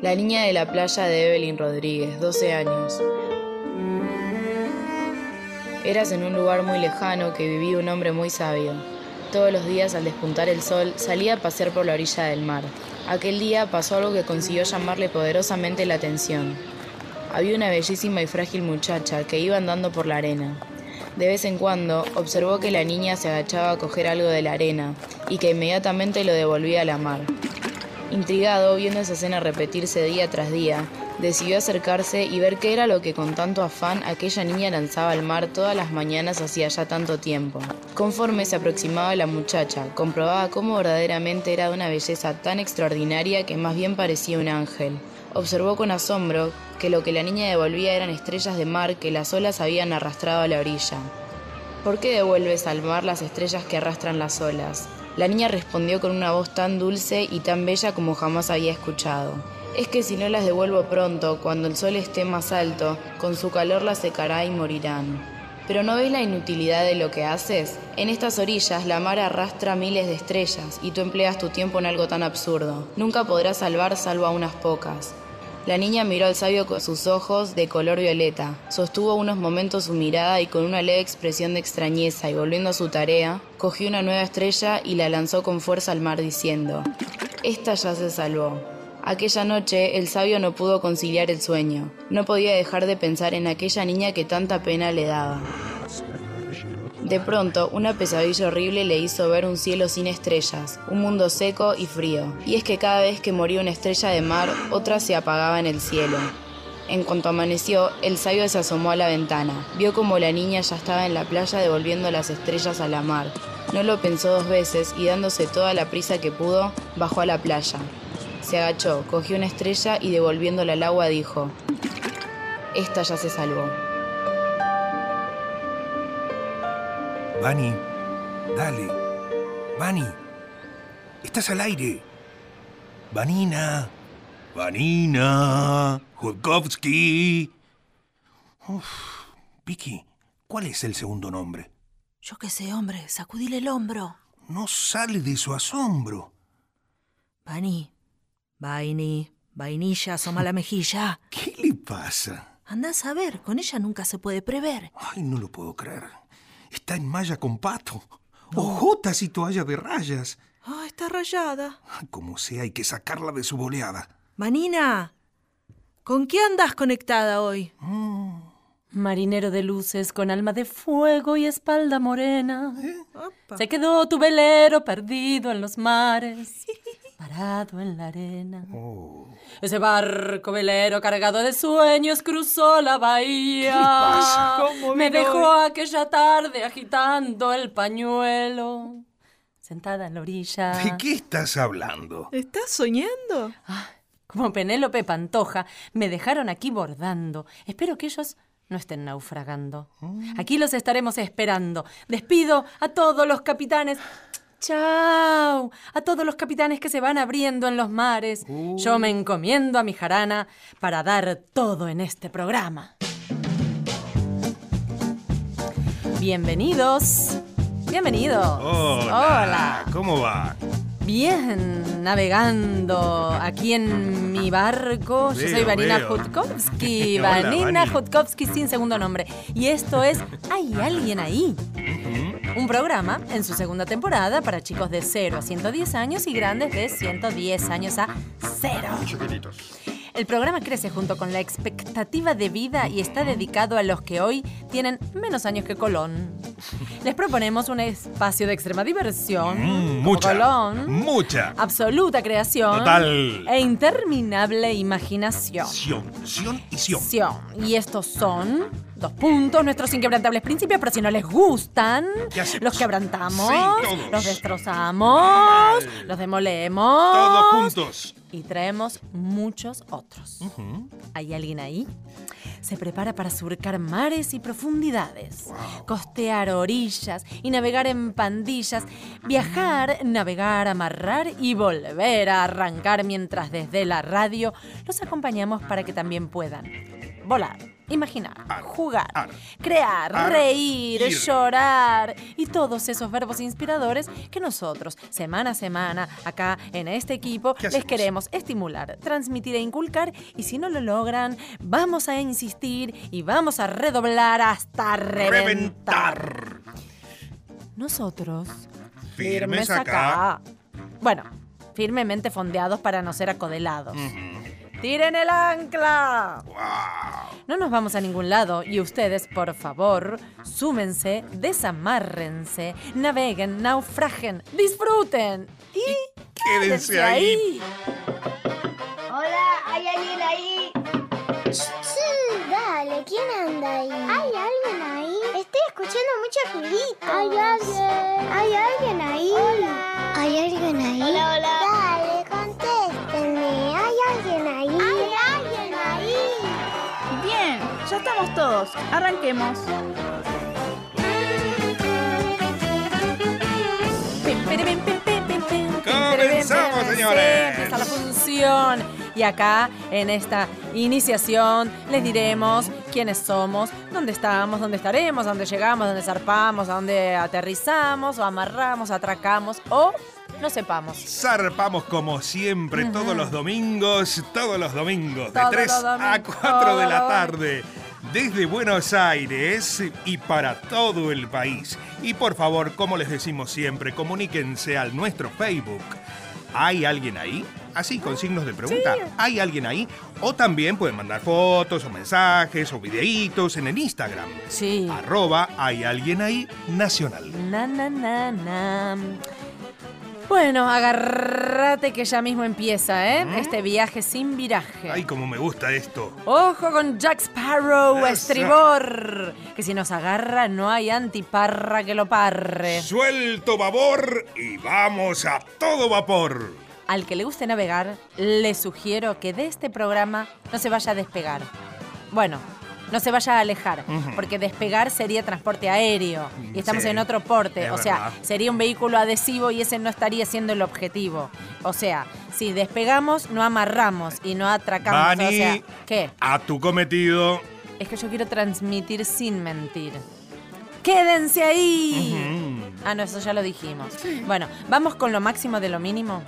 La niña de la playa de Evelyn Rodríguez, 12 años. Eras en un lugar muy lejano que vivía un hombre muy sabio. Todos los días al despuntar el sol salía a pasear por la orilla del mar. Aquel día pasó algo que consiguió llamarle poderosamente la atención. Había una bellísima y frágil muchacha que iba andando por la arena. De vez en cuando observó que la niña se agachaba a coger algo de la arena y que inmediatamente lo devolvía a la mar. Intrigado, viendo esa escena repetirse día tras día, decidió acercarse y ver qué era lo que con tanto afán aquella niña lanzaba al mar todas las mañanas hacía ya tanto tiempo. Conforme se aproximaba la muchacha, comprobaba cómo verdaderamente era de una belleza tan extraordinaria que más bien parecía un ángel. Observó con asombro que lo que la niña devolvía eran estrellas de mar que las olas habían arrastrado a la orilla. ¿Por qué devuelves al mar las estrellas que arrastran las olas? La niña respondió con una voz tan dulce y tan bella como jamás había escuchado. Es que si no las devuelvo pronto, cuando el sol esté más alto, con su calor las secará y morirán. Pero ¿no ves la inutilidad de lo que haces? En estas orillas la mar arrastra miles de estrellas y tú empleas tu tiempo en algo tan absurdo. Nunca podrás salvar salvo a unas pocas. La niña miró al sabio con sus ojos de color violeta, sostuvo unos momentos su mirada y con una leve expresión de extrañeza y volviendo a su tarea, cogió una nueva estrella y la lanzó con fuerza al mar diciendo, Esta ya se salvó. Aquella noche el sabio no pudo conciliar el sueño, no podía dejar de pensar en aquella niña que tanta pena le daba. De pronto, una pesadilla horrible le hizo ver un cielo sin estrellas, un mundo seco y frío. Y es que cada vez que moría una estrella de mar, otra se apagaba en el cielo. En cuanto amaneció, el sabio se asomó a la ventana. Vio como la niña ya estaba en la playa devolviendo las estrellas a la mar. No lo pensó dos veces y dándose toda la prisa que pudo, bajó a la playa. Se agachó, cogió una estrella y devolviéndola al agua dijo, Esta ya se salvó. Vani, dale. Vani, estás al aire. Vanina, Vanina, Judkowski. Uf, Vicky, ¿cuál es el segundo nombre? Yo qué sé, hombre, sacudile el hombro. No sale de su asombro. Vani, Vaini, vainilla, asoma la mejilla. ¿Qué le pasa? Andás a ver, con ella nunca se puede prever. Ay, no lo puedo creer. Está en malla con pato. Ojotas y toalla de rayas. Ah, está rayada. Como sea, hay que sacarla de su boleada. Vanina, ¿con qué andas conectada hoy? Marinero de luces con alma de fuego y espalda morena. Opa. Se quedó tu velero perdido en los mares, parado en la arena. Ese barco velero cargado de sueños cruzó la bahía. Me dejó aquella tarde agitando el pañuelo, sentada en la orilla. ¿De qué estás hablando? ¿Estás soñando? Como Penélope Pantoja, me dejaron aquí bordando. Espero que ellos no estén naufragando. Aquí los estaremos esperando. Despido a todos los capitanes. ¡Chao! A todos los capitanes que se van abriendo en los mares. Yo me encomiendo a mi jarana para dar todo en este programa. Bienvenidos. Bienvenidos. Hola. ¿Cómo va? Bien, navegando aquí en mi barco. Yo soy Vanina. Jutkowski. Vanina Vani. Jutkowski sin segundo nombre. Y esto es ¿Hay alguien ahí? Un programa en su segunda temporada para chicos de 0 a 110 años y grandes de 110 años a 0. El programa crece junto con la expectativa de vida y está dedicado a los que hoy tienen menos años que Colón. Les proponemos un espacio de extrema diversión. Mm, mucha. Colón, Mucha. absoluta creación Total. e interminable imaginación. Sion, Sion y Sion. Sion. Y estos son dos puntos, nuestros inquebrantables principios, pero si no les gustan, los quebrantamos, Sí, los destrozamos, los demolemos. Todos juntos. Y traemos muchos otros. ¿Hay alguien ahí? Se prepara para surcar mares y profundidades, costear orillas y navegar en pandillas, viajar, navegar, amarrar y volver a arrancar mientras desde la radio los acompañamos para que también puedan volar, imaginar, Ar, jugar, ar, crear, ar, reír, ir. llorar y todos esos verbos inspiradores que nosotros, semana a semana, acá en este equipo, ¿Qué les queremos estimular, transmitir e inculcar y si no lo logran, vamos a insistir y vamos a redoblar hasta reventar. Reventar. Nosotros, Firmes acá. Bueno, firmemente fondeados para no ser acodelados. ¡Tiren el ancla! Wow. No nos vamos a ningún lado y ustedes, por favor, súmense, desamárrense, naveguen, naufragen, disfruten y Quédense ahí. Hola, ¿hay alguien ahí? Sí, dale, ¿quién anda ahí? ¿Hay alguien ahí? Estoy escuchando muchos ruiditos. ¿Hay alguien? ¿Hay alguien ahí? Hola. ¿Hay alguien ahí? Hola, hola. Dale, estamos todos. Arranquemos. Comenzamos, señores. empieza la función. Y acá, en esta iniciación, les diremos quiénes somos, dónde estamos, dónde estaremos, dónde llegamos, dónde zarpamos, a dónde aterrizamos, o amarramos, atracamos, o no sepamos. Zarpamos como siempre todos los domingos, todos los domingos, de Todos 3 los domingos, a 4 de la tarde. Desde Buenos Aires y para todo el país. Y por favor, como les decimos siempre, comuníquense al nuestro Facebook. ¿Hay alguien ahí? Así, con signos de pregunta. ¿Hay alguien ahí? O también pueden mandar fotos o mensajes o videitos en el Instagram. Sí. Arroba hay alguien ahí nacional. Na, na, na, na. Bueno, agárrate que ya mismo empieza, ¿eh? Este viaje sin viraje. Ay, como me gusta esto. Ojo con Jack Sparrow, Eso. estribor. Que si nos agarra no hay antiparra que lo parre. Suelto babor y vamos a todo vapor. Al que le guste navegar, le sugiero que de este programa no se vaya a despegar. Bueno, no se vaya a alejar, porque despegar sería transporte aéreo y estamos Sí, en otro porte. es o sea, verdad. sería un vehículo adhesivo y ese no estaría siendo el objetivo. O sea, si despegamos, no amarramos y no atracamos. Vani, O sea, ¿qué? a tu cometido. Es que yo quiero transmitir sin mentir. ¡Quédense ahí! Ah, no, eso ya lo dijimos. Bueno, vamos con lo máximo de lo mínimo.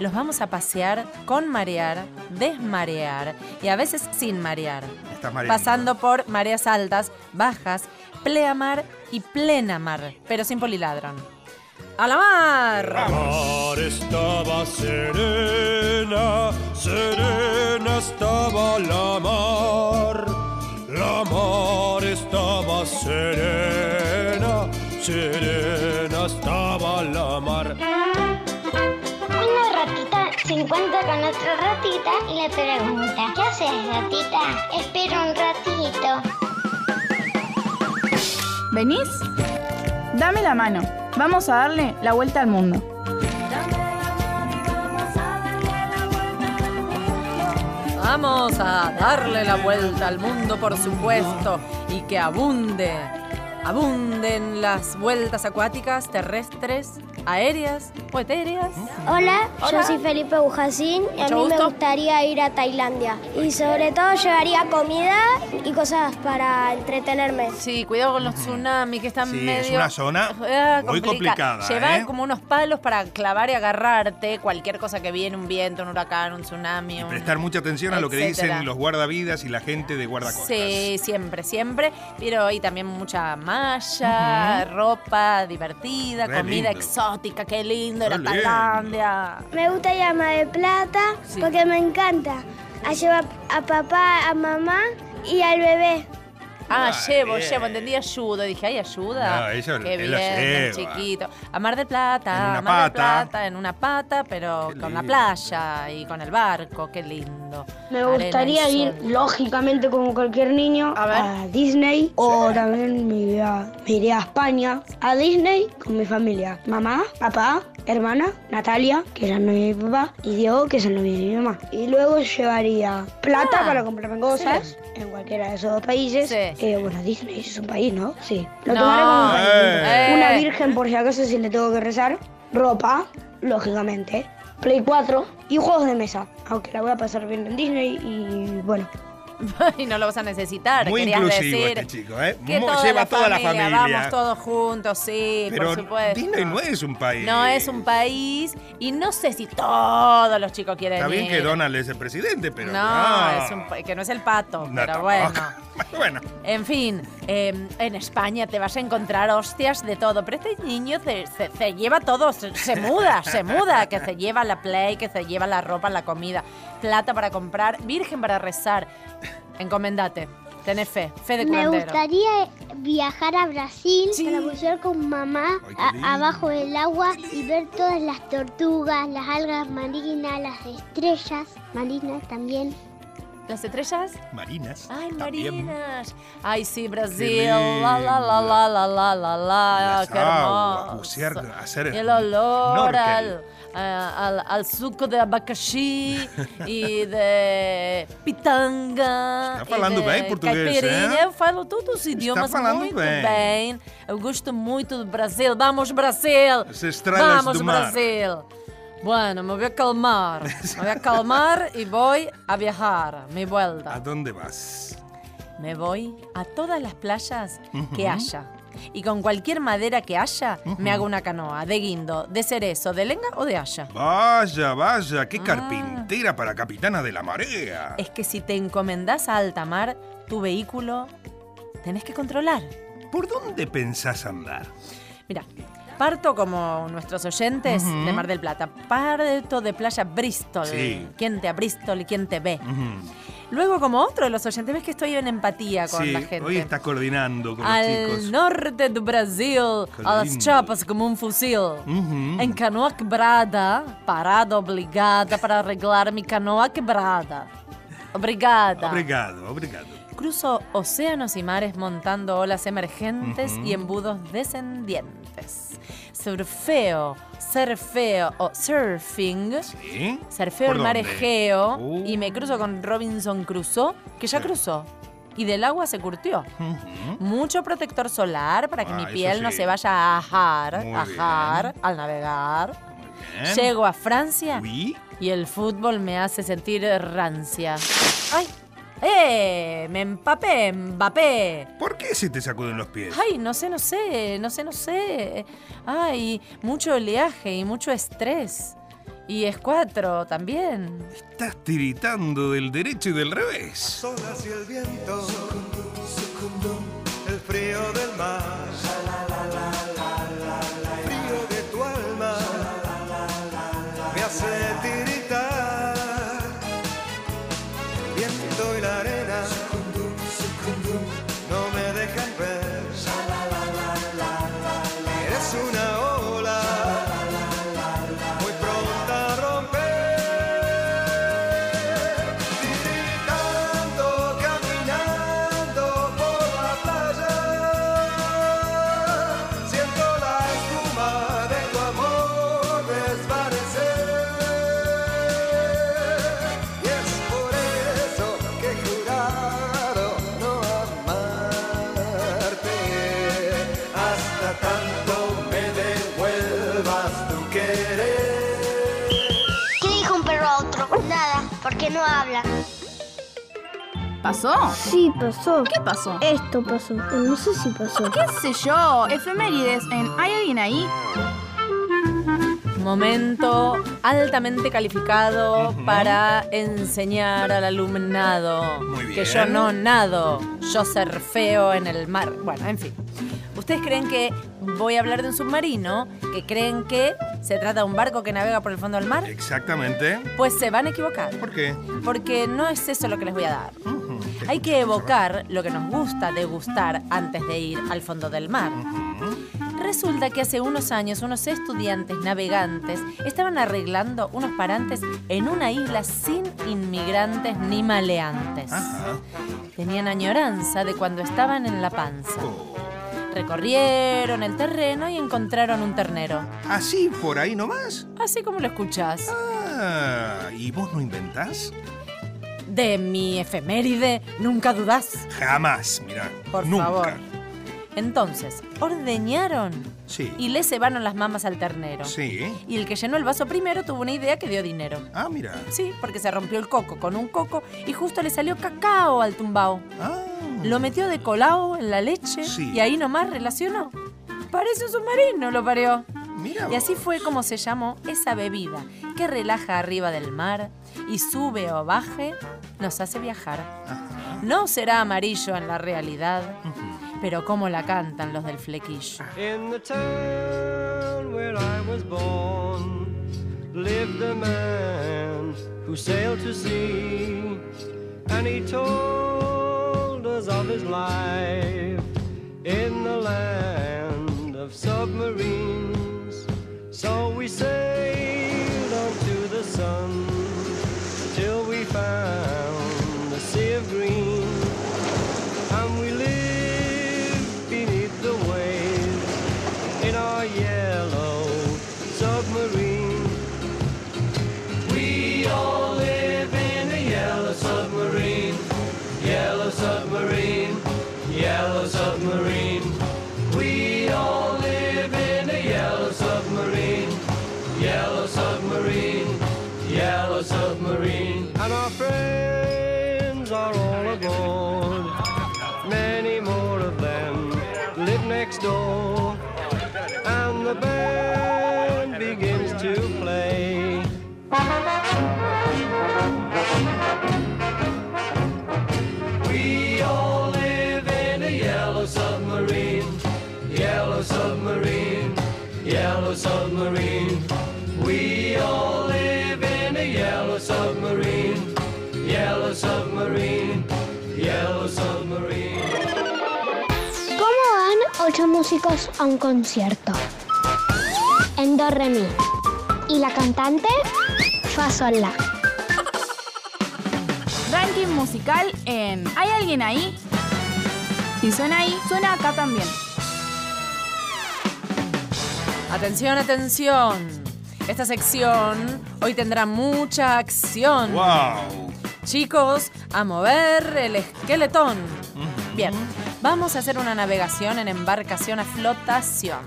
Los vamos a pasear con marear, desmarear y a veces sin marear. Estás mareando. Pasando por mareas altas, bajas, pleamar y plenamar, pero sin poliladrón. ¡A la mar! mar estaba serena, serena estaba la mar. La mar estaba serena, serena estaba la mar. Se encuentra con otra ratita y le pregunta, ¿qué haces ratita? Espera un ratito. ¿Venís? Dame la mano. Vamos a darle la vuelta al mundo. Vamos a darle la vuelta al mundo, por supuesto, y que abunde, abunden las vueltas acuáticas, terrestres, aéreas o etéreas. Hola, Hola. yo soy Felipe Bujacín y a mí me gustaría ir a Tailandia. Y sobre todo llevaría comida y cosas para entretenerme. Sí, cuidado con los tsunamis que están Sí, medio. es una zona Ah, muy complicada, Llevar ¿eh? como unos palos para clavar y agarrarte cualquier cosa que viene, un viento, un huracán, un tsunami. un- Prestar mucha atención a lo que dicen los guardavidas y la gente de guardacostas. Sí, siempre, siempre. Pero hay también mucha malla, ropa divertida, Re comida lindo. Exótica, qué lindo, era lindo. Tailandia. Me gusta ir a Mar del Plata Sí. porque me encanta. A llevar a papá, a mamá y al bebé. Ah, Ah, llevo, bien. llevo, entendí ayuda. Dije, ay, ayuda. No, eso Qué él bien, lo lleva. chiquito. A Mar del Plata, En una a Mar del pata. Plata, en una pata, pero Qué con la playa y con el barco, qué lindo. Me gustaría ir, lógicamente, como cualquier niño, A ver. a, Disney. O también me iría, me iría a España, a Disney con mi familia. Mamá, papá, hermana, Natalia, que es la novia de mi papá, y Diego, que es el novio de mi mamá. Y luego llevaría plata Ah, para comprarme cosas en cualquiera de esos dos países. Sí. Eh, bueno, Disney es un país, ¿no? Sí. Lo No. tomaré como un país. Eh. Una Eh. virgen por si acaso si le tengo que rezar. Ropa, lógicamente. Play 4 y juegos de mesa. Aunque la voy a pasar bien en Disney y bueno. y no lo vas a necesitar. Muy querías inclusivo decir este chico, ¿eh? que toda lleva la toda la familia, familia. Vamos todos juntos, sí, Pero por supuesto. Disney no es un país. No es un país y no sé si todos los chicos quieren Está bien ir. que Donald es el presidente, pero no, no. es un que no es el pato, No, pero bueno. bueno, En fin, eh, en España te vas a encontrar hostias de todo, pero este niño se, se- se lleva todo, se, se muda, se muda, que se lleva la play, que se lleva la ropa, la comida, plata para comprar, virgen para rezar. Encomendate, tenés fe, fe de Me curandero. gustaría viajar a Brasil para bucear con mamá Ay, a- abajo del agua y ver todas las tortugas, las algas marinas, las estrellas marinas también. ¿Las estrellas? Marinas. Ay, también. marinas. Ay, sí, Brasil. La, la, la, la, la, la, la, la. Las Qué aguas, hermoso. bucear, hacer El olor al, a- al, al suco de abacaxi e de pitanga. Está falando bem português, caipirinha. é? Eu falo todos os idiomas falando muito bem. bem. Eu gosto muito do Brasil. Vamos, Brasil! As estrelas Vamos, do mar. Brasil! Bueno, me voy a calmar. Me voy a calmar y voy a viajar. Mi vuelta. ¿A dónde vas? Me voy a todas las playas que haya. Y con cualquier madera que haya, me hago una canoa de guindo, de cerezo, de lenga o de haya. Vaya, vaya, Ah. qué carpintera para capitana de la marea. Es que si te encomendás a alta mar, tu vehículo tenés que controlar. ¿Por dónde pensás andar? Mira, parto como nuestros oyentes de Mar del Plata. Parto de Playa Bristol. Sí. ¿Quién te a Bristol y quién te ve? Luego, como otro de los oyentes, ves que estoy en empatía con Sí, la gente. hoy está coordinando con los Al chicos. norte do Brasil, Qué a las chapas como un fusil. Ujú. En canoa quebrada, parada obligada para arreglar mi canoa quebrada. Obrigada. Obrigado, obrigado. Cruzo océanos y mares montando olas emergentes y embudos descendientes. Surfeo, surfeo o surfing. ¿Sí? Surfeo ¿Por el mar? Egeo Uh. y me cruzo con Robinson Crusoe, que ya Sí. cruzó. Y del agua se curtió. Mucho protector solar para que Ah, mi piel no se vaya a ajar, Muy ajar al navegar. Muy bien. Llego a Francia Oui. y el fútbol me hace sentir rancia. ¡Ay! ¡Eh! Me empapé, Mbappé. ¿Por qué se te sacuden los pies? Ay, no sé, no sé, no sé, no sé. Ay, mucho oleaje y mucho estrés. Y es cuatro también. Estás tiritando del derecho y del revés. Solas y el viento, el frío del mar, ¿Pasó? Sí, pasó. ¿Qué pasó? Esto pasó. No sé si pasó. ¿Qué sé yo? Efemérides en ¿Hay alguien ahí? Momento altamente calificado para enseñar al alumnado Muy bien. que yo no nado, yo surfeo en el mar. Bueno, en fin. ¿Ustedes creen que voy a hablar de un submarino? ¿Que creen que se trata de un barco que navega por el fondo del mar? Exactamente. Pues se van a equivocar. ¿Por qué? Porque no es eso lo que les voy a dar. Hay que evocar lo que nos gusta degustar antes de ir al fondo del mar. Resulta que hace unos años unos estudiantes navegantes estaban arreglando unos parantes en una isla sin inmigrantes ni maleantes. Tenían añoranza de cuando estaban en la panza. Oh. Recorrieron el terreno y encontraron un ternero. ¿Así por ahí nomás? Así como lo escuchás. Ah, ¿y vos no inventás? De mi efeméride, nunca dudás. Jamás, mira. Por nunca. favor. Entonces, ordeñaron Sí. y le cebaron las mamas al ternero. Sí. Y el que llenó el vaso primero tuvo una idea que dio dinero. Ah, mira. Sí, porque se rompió el coco con un coco y justo le salió cacao al tumbao. Ah. Lo metió de colao en la leche Sí. y ahí nomás relacionó. Parece un submarino, lo parió. Mira. Y así fue como se llamó esa bebida que relaja arriba del mar y sube o baje, nos hace viajar. No será amarillo en la realidad, pero como la cantan los del flequillo. In the town where I was born lived a man who sailed to sea, and he told us of his life in the land of submarines. Say. Ocho músicos a un concierto? En do re mi. ¿Y la cantante? Fa sol la. Ranking musical en ¿Hay alguien ahí? Si suena ahí, suena acá también. Atención, atención. Esta sección hoy tendrá mucha acción. ¡Wow! Chicos, a mover el esqueletón. Bien, vamos a hacer una navegación en embarcación a flotación.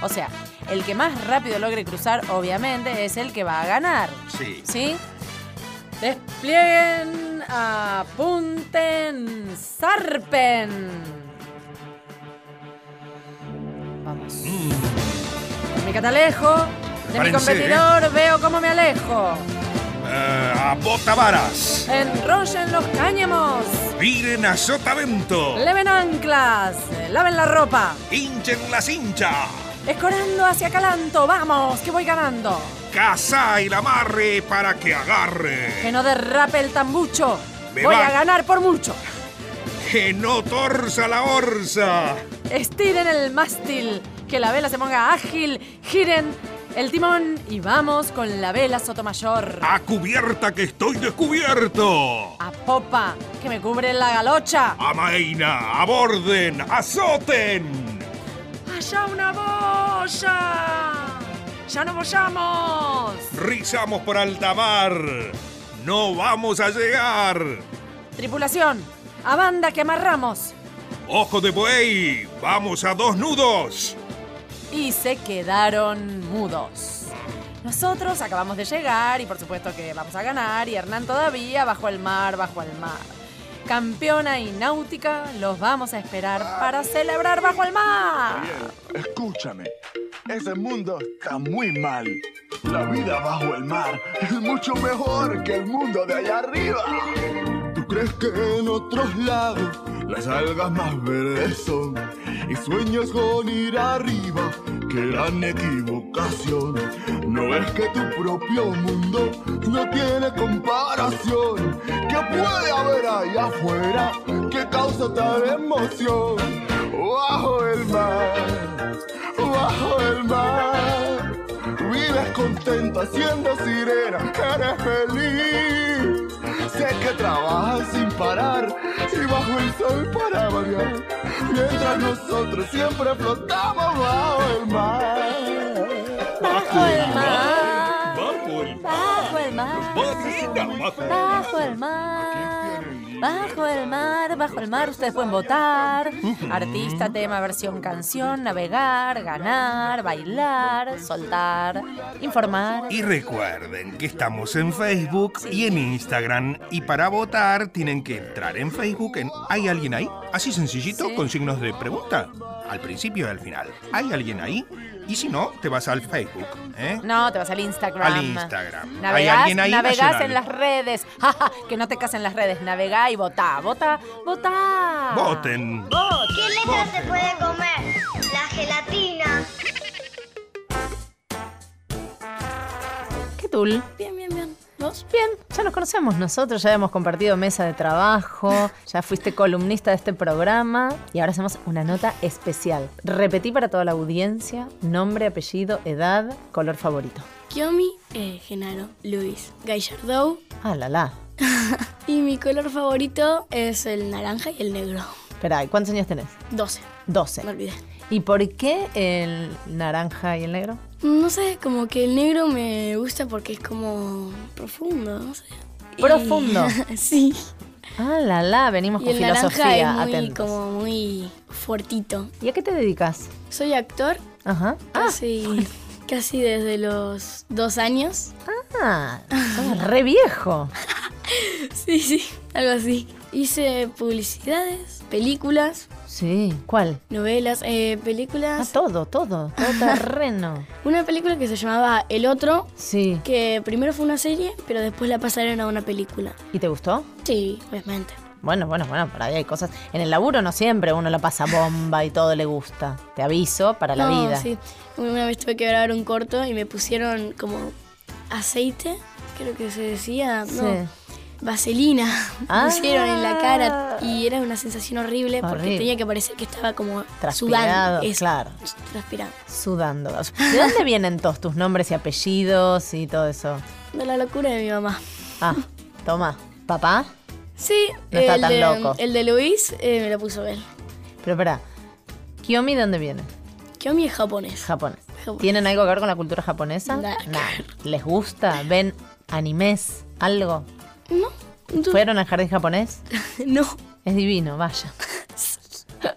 O sea, el que más rápido logre cruzar, obviamente, es el que va a ganar. Sí. ¿Sí? Desplieguen, apunten, zarpen. Vamos. Con mi catalejo de mi competidor veo cómo me alejo. Eh, a botavaras. Enrollen los cáñamos. Viren a sotavento. Leven anclas. Laven la ropa. Hinchen la cincha. Escorando hacia Calanto. Vamos, que voy ganando. Cazá el amarre para que agarre. Que no derrape el tambucho. Me voy va. a ganar por mucho. Que no torza la orza. Estiren el mástil. Que la vela se ponga ágil. Giren el timón y vamos con la vela sotomayor. A cubierta que estoy descubierto. A popa, que me cubre la galocha. A maina, aborden, azoten. ¡Allá una boya! ¡Ya no boyamos! Rizamos por alta mar. No vamos a llegar. Tripulación, a banda que amarramos. Ojo de buey, vamos a dos nudos. Y se quedaron mudos. Nosotros acabamos de llegar y por supuesto que vamos a ganar y Hernán todavía bajo el mar, bajo el mar. Campeona y náutica, los vamos a esperar para celebrar bajo el mar. Escúchame, ese mundo está muy mal. La vida bajo el mar es mucho mejor que el mundo de allá arriba. ¿Tú crees que en otros lados las algas más verdes son? Y sueñas con ir arriba, qué gran equivocación. No es que tu propio mundo no tiene comparación. ¿Qué puede haber allá afuera que causa tal emoción? Bajo el mar, bajo el mar. Vives contento haciendo sirena, eres feliz. Sé que trabajas sin parar y bajo el sol para variar. Mientras nosotros siempre flotamos bajo el mar. Bajo el mar. Bajo el Bajo el mar. Bajo el Bajo el mar. Bajo el mar, bajo el mar, ustedes pueden votar. Artista, tema, versión, canción, navegar, ganar, bailar, soltar, informar. Y recuerden que estamos en Facebook y en Instagram. Y para votar tienen que entrar en Facebook en ¿Hay alguien ahí? Así sencillito, con signos de pregunta. Al principio y al final. ¿Hay alguien ahí? Y si no, te vas al Facebook. ¿eh? No, te vas al Instagram. Al Instagram. ¿Hay Navegás, alguien ahí? navegás Nacional. en las redes. Que no te casen las redes. Navegá y votá. Vota, votá. Voten. ¿Qué letra se puede comer? La gelatina. ¿Qué tul? Bien, bien, bien. ¿Vos? Bien, ya nos conocemos nosotros, ya hemos compartido mesa de trabajo, ya fuiste columnista de este programa y ahora hacemos una nota especial. Repetí para toda la audiencia nombre, apellido, edad, color favorito. Kiomi, eh, Genaro, Luis, Gallardo. Ah, la la. Y mi color favorito es el naranja y el negro. Espera, ¿y ¿cuántos años tenés? 12. 12. Me olvidé. ¿Y por qué el naranja y el negro? No sé, como que el negro me gusta porque es como profundo, no sé. Y- Profundo. sí. Ah, la la, venimos Y con el naranja filosofía, es muy, atentos. como muy fuertito. ¿Y a qué te dedicas? Soy actor Ajá. casi, casi desde los dos años. Ah, sos re viejo. Sí, sí, algo así. Hice publicidades, películas, Sí, ¿cuál? novelas, eh, Ah, películas. todo, todo, todo terreno. Una película que se llamaba El Otro, Sí. que primero fue una serie, pero después la pasaron a una película. ¿Y te gustó? Sí, obviamente. Bueno, bueno, bueno, por ahí hay cosas. En el laburo no siempre uno la pasa bomba y todo le gusta. Te aviso para la No, vida. sí. Una vez tuve que grabar un corto y me pusieron como aceite, creo que se decía, no, Vaselina. Me Ah. pusieron en la cara y era una sensación horrible, porque tenía que parecer que estaba como Transpirado, sudando. Eso, claro. Transpirando. Sudando. ¿De dónde vienen todos tus nombres y apellidos y todo eso? De la locura de mi mamá. Ah, toma. ¿Papá? Sí, No está el, tan de, loco. el de Luis eh, me lo puso él. Pero espera. ¿Kiyomi de dónde viene? Kiomi es japonés. Japonés. Japonés. ¿Tienen algo que ver con la cultura japonesa? Nada. ¿Les gusta? ¿Ven animes? ¿Algo? No, tú- ¿Fueron al jardín japonés? no. Es divino, vaya.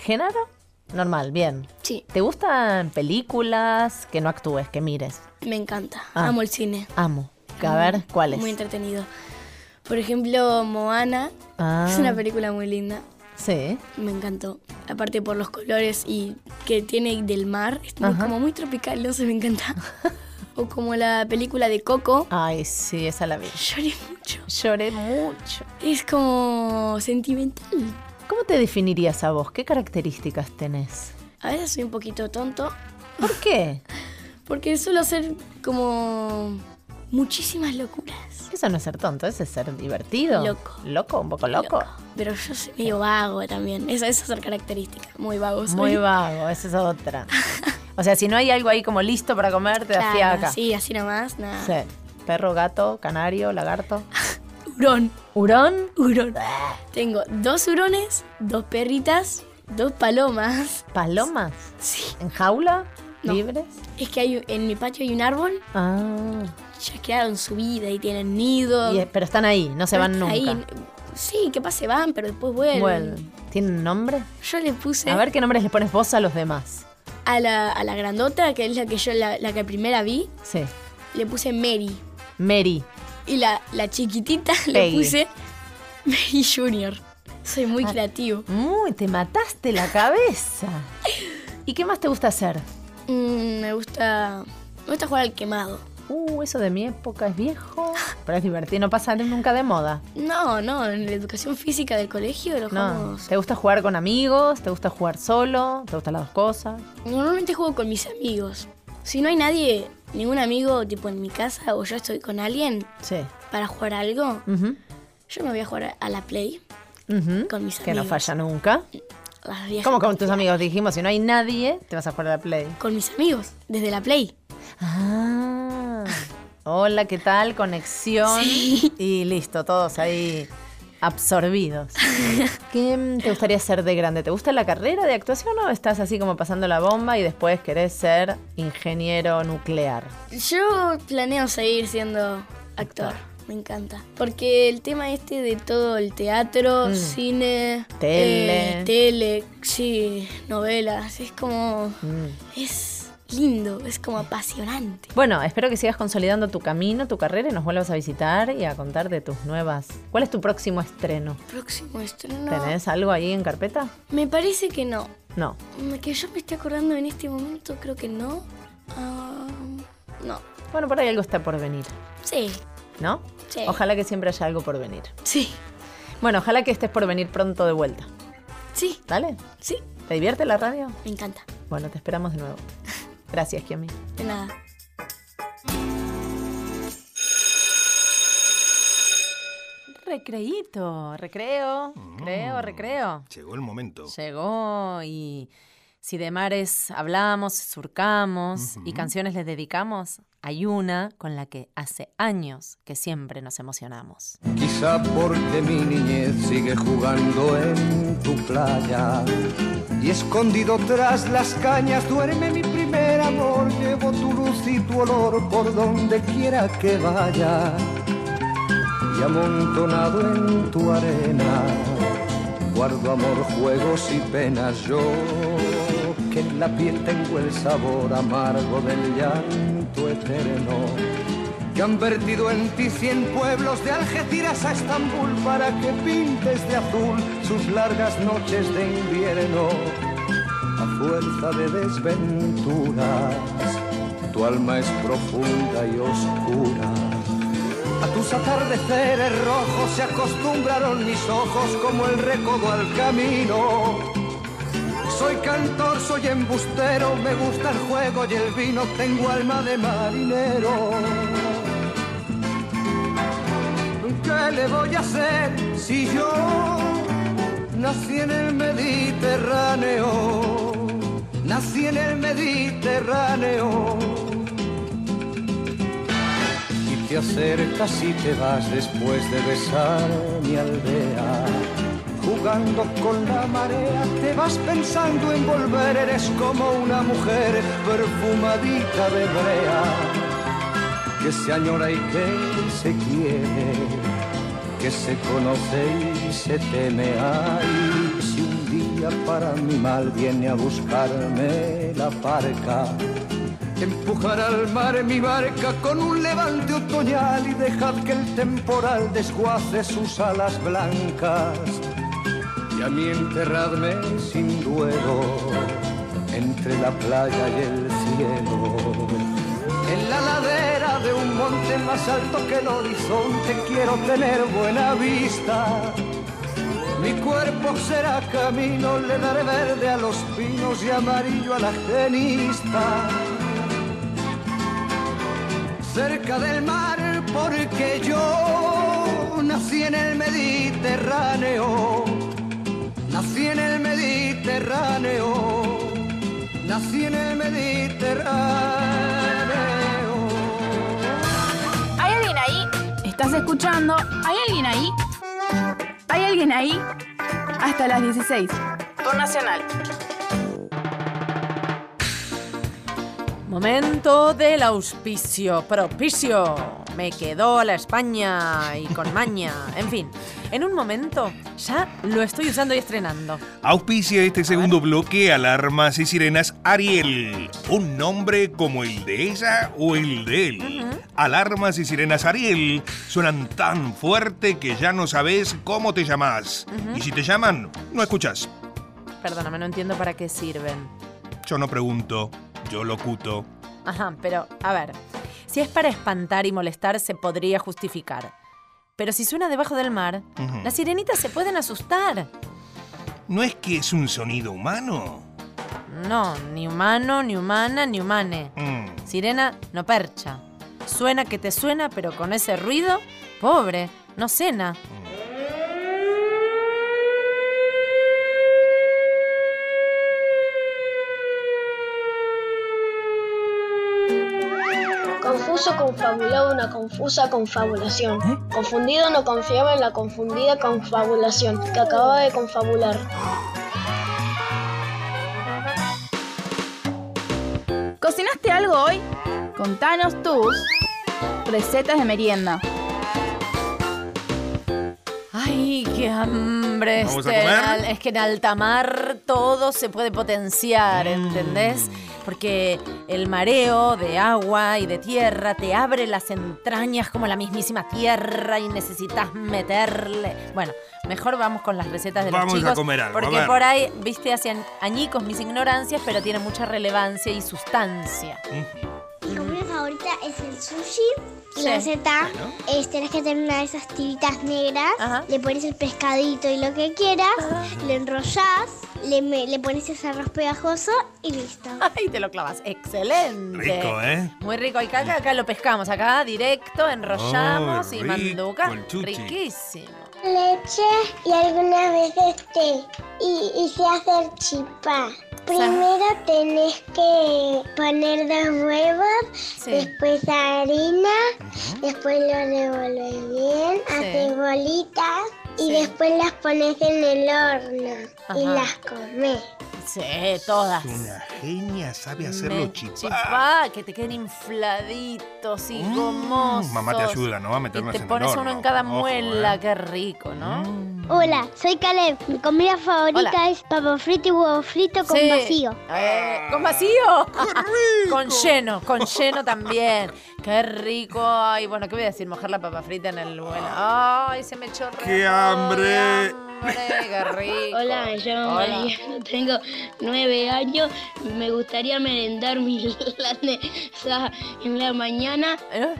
¿Genaro? Normal, bien. Sí, ¿Te gustan películas que no actúes, que mires? me encanta. Ah. Amo el cine. Amo. A ver, ¿cuáles? Muy entretenido. Por ejemplo, Moana. Ah. Es una película muy linda. Sí. Me encantó. Aparte por los colores y que tiene del mar. Es muy- como muy tropical, no sé, me encanta. o como la película de Coco. Ay, sí, esa la vi. Lloré mucho. Lloré mucho. Es como sentimental. ¿Cómo te definirías a vos? ¿Qué características tenés? A veces soy un poquito tonto. ¿Por qué? Porque suelo hacer como muchísimas locuras. Eso no es ser tonto, eso es ser divertido. Loco. ¿Loco? ¿Un poco loco? Pero yo soy medio vago también. Esa, esa es otra característica. Muy vago soy. Muy vago, esa es otra. O sea, si no hay algo ahí como listo para comer, te da Claro, fiaca. Sí, así nomás, nada. Sí. Perro, gato, canario, lagarto. Hurón. ¿Hurón? Hurón. Tengo dos hurones, dos perritas, dos palomas. ¿Palomas? Sí. ¿En jaula? No. ¿Libres? Es que hay, en mi patio hay un árbol. Ah. Ya quedaron su vida y tienen nido. Y- pero están ahí, no se Pero van nunca. ahí. Sí, capaz se van, pero después vuelven. Vuelven. ¿Tienen nombre? Yo le puse A ver qué nombres le pones vos a los demás. A la, a la grandota, que es la que yo la, la que primera vi, Sí. le puse Mary. Mary. Y la, la chiquitita le Peggy. puse Mary Junior. Soy muy Ah. creativo. Uy, te mataste la cabeza. ¿Y qué más te gusta hacer? Mm, me gusta. Me gusta jugar al quemado. Uh, eso de mi época es viejo. Pero es divertido, no pasa nunca de moda. No, no, en la educación física del colegio lo No. ¿Te gusta jugar con amigos? ¿Te gusta jugar solo? ¿Te gustan las dos cosas? Normalmente juego con mis amigos. Si no hay nadie, ningún amigo, tipo en mi casa o yo estoy con alguien Sí. para jugar algo, yo me voy a jugar a la Play con mis Que no amigos. falla nunca. Las viejas ¿Cómo con tus amigos? Dijimos, si no hay nadie, te vas a jugar a la Play. Con mis amigos, desde la Play. Ah. Hola, ¿qué tal? Conexión. Sí. Y listo, todos ahí absorbidos. ¿Qué mm, te gustaría ser de grande? ¿Te gusta la carrera de actuación o estás así como pasando la bomba y después querés ser ingeniero nuclear? Yo planeo seguir siendo actor. me encanta. Porque el tema este de todo el teatro, Mm. cine, Tele. eh, tele, sí, novelas, es como... Mm. Es lindo, es como apasionante. Bueno, espero que sigas consolidando tu camino, tu carrera y nos vuelvas a visitar y a contar de tus nuevas. ¿Cuál es tu próximo estreno? Próximo estreno... ¿Tenés algo ahí en carpeta? Me parece que no. No. Que yo me esté acordando en este momento, creo que no. Ah, no. Bueno, por ahí algo está por venir, Sí, ¿no? Sí. Ojalá que siempre haya algo por venir. sí, Bueno, ojalá que estés por venir pronto de vuelta. sí, ¿Dale? sí. ¿Te divierte la radio? Me encanta. Bueno, te esperamos de nuevo. Gracias, Kiami. De nada. Recreíto, recreo, creo, recreo. Llegó el momento. Llegó y si de mares hablamos, surcamos y canciones les dedicamos, hay una con la que hace años que siempre nos emocionamos. Quizá porque mi niñez sigue jugando en tu playa. Y escondido tras las cañas duerme mi primer Llevo tu luz y tu olor por donde quiera que vaya. Y amontonado en tu arena, guardo amor, juegos y penas. Yo que en la piel tengo el sabor amargo del llanto eterno que han vertido en ti cien pueblos de Algeciras a Estambul para que pintes de azul sus largas noches de invierno. Fuerza de desventuras, tu alma es profunda y oscura. A tus atardeceres rojos se acostumbraron mis ojos como el recodo al camino. Soy cantor, soy embustero, me gusta el juego y el vino, tengo alma de marinero. ¿Qué le voy a hacer si yo nací en el Mediterráneo? Nací en el Mediterráneo. Y te acercas y te vas después de besar mi aldea. Jugando con la marea, te vas pensando en volver, eres como una mujer perfumadita de brea que se añora y que se quiere, que se conoce y se teme. Ay, para mi mal viene a buscarme la parca, empujar al mar mi barca con un levante otoñal y dejar que el temporal desguace sus alas blancas. Y a mí enterradme sin duelo entre la playa y el cielo. En la ladera de un monte más alto que el horizonte quiero tener buena vista. Mi cuerpo será camino, le daré verde a los pinos y amarillo a la genista. Cerca del mar porque yo nací en el Mediterráneo. Nací en el Mediterráneo. Nací en el Mediterráneo. ¿Hay alguien ahí? ¿Estás escuchando? ¿Hay alguien ahí? ¿Hay alguien ahí? Hasta las 16. Por Nacional. Momento del auspicio propicio. Me quedó la España y con maña. En fin, en un momento ya lo estoy usando y estrenando. Auspicia este segundo bloque Alarmas y Sirenas Ariel. Un nombre como el de ella o el de él. Alarmas y Sirenas Ariel suenan tan fuerte que ya no sabes cómo te llamas. Y si te llaman, no escuchas. Perdóname, no entiendo para qué sirven. Yo no pregunto, yo locuto. Ajá, pero a ver, si es para espantar y molestar se podría justificar. Pero si suena debajo del mar, las sirenitas se pueden asustar. ¿No es que es un sonido humano? No, ni humano, ni humana, ni humane. Mm. Sirena no percha. Suena que te suena, pero con ese ruido, pobre, no cena. Confuso confabulado una confusa confabulación. Confundido no confiaba en la confundida confabulación que acababa de confabular. ¿Cocinaste algo hoy? Contanos tus recetas de merienda. Ay, qué hambre. ¿Vamos a este, comer? Es que en alta mar todo se puede potenciar, Mm. Porque el mareo de agua y de tierra te abre las entrañas como la mismísima tierra y necesitas meterle. Bueno, mejor vamos con las recetas de Vamos a los chicos. comer algo, a Porque por ahí, viste, hacían añicos mis ignorancias, pero tiene mucha relevancia y sustancia. Comida favorita es el sushi. Y Sí. la receta es tenés que tener una de esas tiritas negras, le pones el pescadito y lo que quieras, lo enrollás, le, me- le pones ese arroz pegajoso y listo. Ay, te lo clavas. Excelente. Rico, ¿eh? Muy rico. Y acá, acá lo pescamos, acá directo, enrollamos Ay, y manduca. Riquísimo. Leche y algunas veces té. Y, y sé hacer chipá. Primero tenés que poner dos huevos, después harina, después lo revolves bien, haces bolitas y Sí. después las pones en el horno y las comes. Sí, todas. Una genia sabe hacerlo chipá. chipá, que te queden infladitos y gomosos. Mamá te ayuda, ¿no? A Y meternos te en el pones uno en cada Ojo, muela, ¿eh? qué rico, ¿no? Hola, soy Caleb. Mi comida favorita Hola. es pavo frito y huevo frito con Sí. vacío. Eh, ¿Con vacío? con lleno, con lleno también. Qué rico. Ay, bueno, ¿qué voy a decir? Mojar la papa frita en el bueno. Ay, se me echó re ¡Qué hambre! hambre, qué rico. Hola, me llamo Hola. Mariano, tengo nueve años. Me gustaría merendar mi milanesa en la mañana. ¿Eh?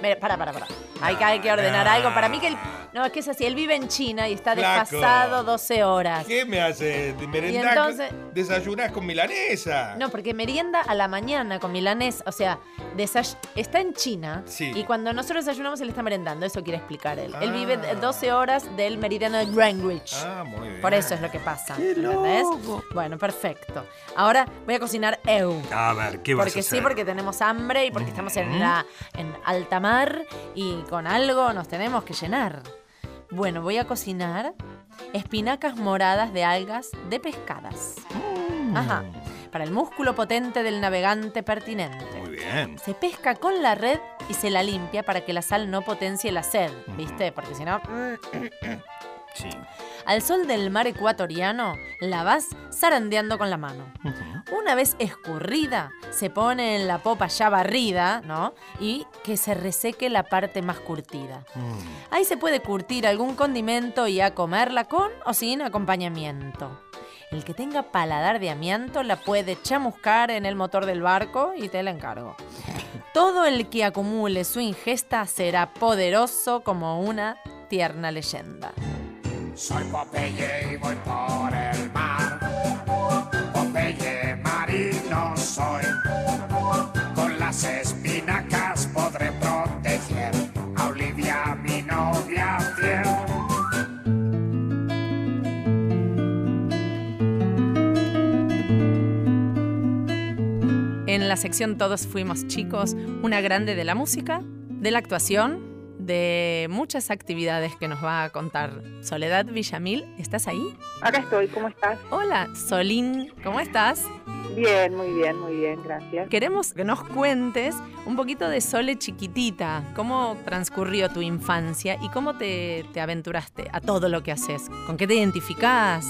Mira, para, para, para. Hay que, hay que ordenar algo. Para mí que él... No, es que es así. Él vive en China y está Flaco. desfasado 12 horas. ¿Qué me hace? ¿Merendar? entonces- ¿Desayunás con milanesa? No, porque merienda a la mañana con milanés, o sea, desay- está en China Sí. y cuando nosotros desayunamos él está merendando, eso quiere explicar él. Él Ah. vive 12 horas del meridiano de Greenwich. Ah, muy bien. Por eso es lo que pasa, ¿entendés? Bueno, perfecto. Ahora voy a cocinar eu. A ver, ¿qué vas Porque a hacer? sí, porque tenemos hambre y porque estamos en la en alta mar y con algo nos tenemos que llenar. Bueno, voy a cocinar espinacas moradas de algas de pescadas. Mm. Ajá. Para el músculo potente del navegante pertinente. Muy bien. Se pesca con la red y se la limpia para que la sal no potencie la sed, ¿viste? Porque si no... Sí. Al sol del mar ecuatoriano la vas zarandeando con la mano. Una vez escurrida, se pone en la popa ya barrida, ¿no? Y que se reseque la parte más curtida. Ahí se puede curtir algún condimento y a comerla con o sin acompañamiento. El que tenga paladar de amianto la puede chamuscar en el motor del barco y te la encargo. Todo el que acumule su ingesta será poderoso como una tierna leyenda. Soy Popeye y voy por el mar. Popeye marino soy. Con las espinacas podré proteger a Olivia, mi novia fiel. En la sección Todos fuimos chicos, una grande de la música, de la actuación, de muchas actividades que nos va a contar Soledad Villamil. ¿Estás ahí? Acá estoy, ¿cómo estás? Hola, Solín, ¿cómo estás? Bien, muy bien, muy bien, gracias. Queremos que nos cuentes un poquito de Sole chiquitita, cómo transcurrió tu infancia y cómo te, te aventuraste a todo lo que haces, con qué te identificás.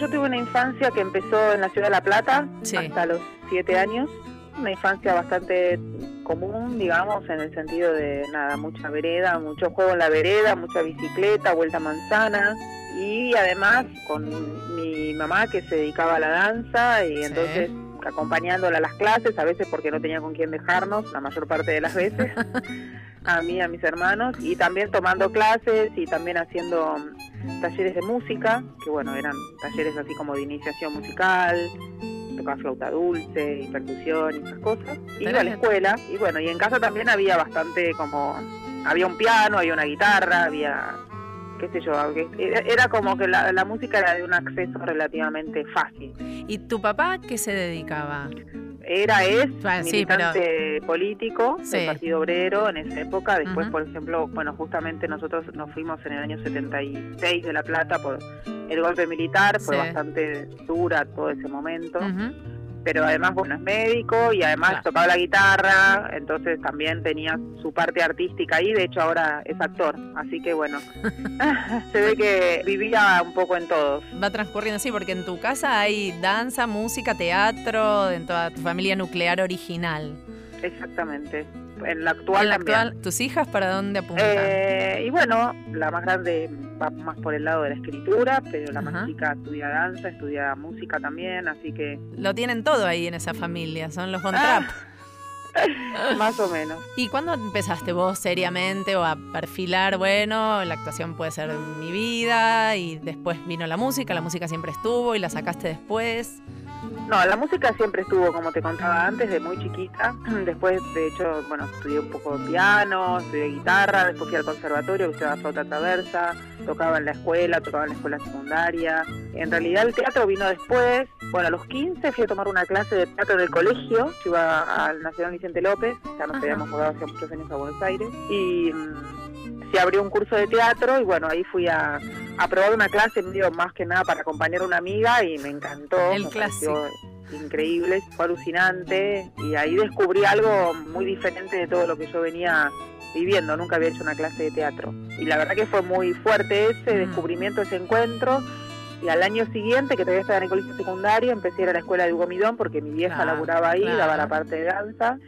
Yo tuve una infancia que empezó en la ciudad de La Plata Sí. hasta los siete años. Una infancia bastante común, digamos, en el sentido de nada, mucha vereda, mucho juego en la vereda, mucha bicicleta, vuelta a manzana. Y además con mi mamá que se dedicaba a la danza y entonces acompañándola a las clases, a veces porque no tenía con quién dejarnos, la mayor parte de las veces, a mí, a mis hermanos, y también tomando clases y también haciendo mm, talleres de música, que bueno, eran talleres así como de iniciación musical, tocaba flauta dulce y percusión y esas cosas. Iba a la escuela y bueno, y en casa también había bastante como, había un piano, había una guitarra, había qué sé yo, era como que la, la música era de un acceso relativamente fácil. ¿Y tu papá qué se dedicaba? Era, es Ah, sí, pero- militante político Sí. del Partido Obrero en esa época. Después, por ejemplo, bueno, justamente nosotros nos fuimos en el año 76 de La Plata por el golpe militar. Fue Sí. bastante dura todo ese momento. Ujú. Pero además, bueno, es médico y además tocaba la guitarra, entonces también tenía su parte artística ahí, de hecho ahora es actor, así que bueno, se ve que vivía un poco en todos. Va transcurriendo así, porque en tu casa hay danza, música, teatro, en toda tu familia nuclear original. Exactamente. En la actual En la también. actual, ¿Tus hijas para dónde apuntan? Eh, y bueno, la más grande va más por el lado de la escritura, pero la Ajá. más chica estudia danza, estudia música también, así que Lo tienen todo ahí en esa familia, son los Von Ah. Trapp. más o menos. ¿Y cuándo empezaste vos seriamente o a perfilar, bueno, la actuación puede ser mi vida y después vino la música, la música siempre estuvo y la sacaste después? No, la música siempre estuvo, como te contaba antes, de muy chiquita. Después, de hecho, bueno, estudié un poco de piano, estudié guitarra, después fui al conservatorio, que estudiaba flauta traversa, tocaba en la escuela, tocaba en la escuela secundaria. En realidad el teatro vino después. Bueno, a los 15 fui a tomar una clase de teatro en el colegio, yo iba al Nacional Vicente López, ya nos habíamos mudado hace muchos años a Buenos Aires, y mm, se abrió un curso de teatro y bueno, ahí fui a, a probar una clase medio más que nada para acompañar a una amiga y me encantó. El me clásico. increíble, fue alucinante y ahí descubrí algo muy diferente de todo lo que yo venía viviendo, nunca había hecho una clase de teatro. Y la verdad que fue muy fuerte ese descubrimiento, ese encuentro. Y al año siguiente, que todavía estaba en el colegio secundario, empecé a ir a la escuela de Hugo Midón porque mi vieja Claro, laburaba ahí, claro. daba la parte de danza.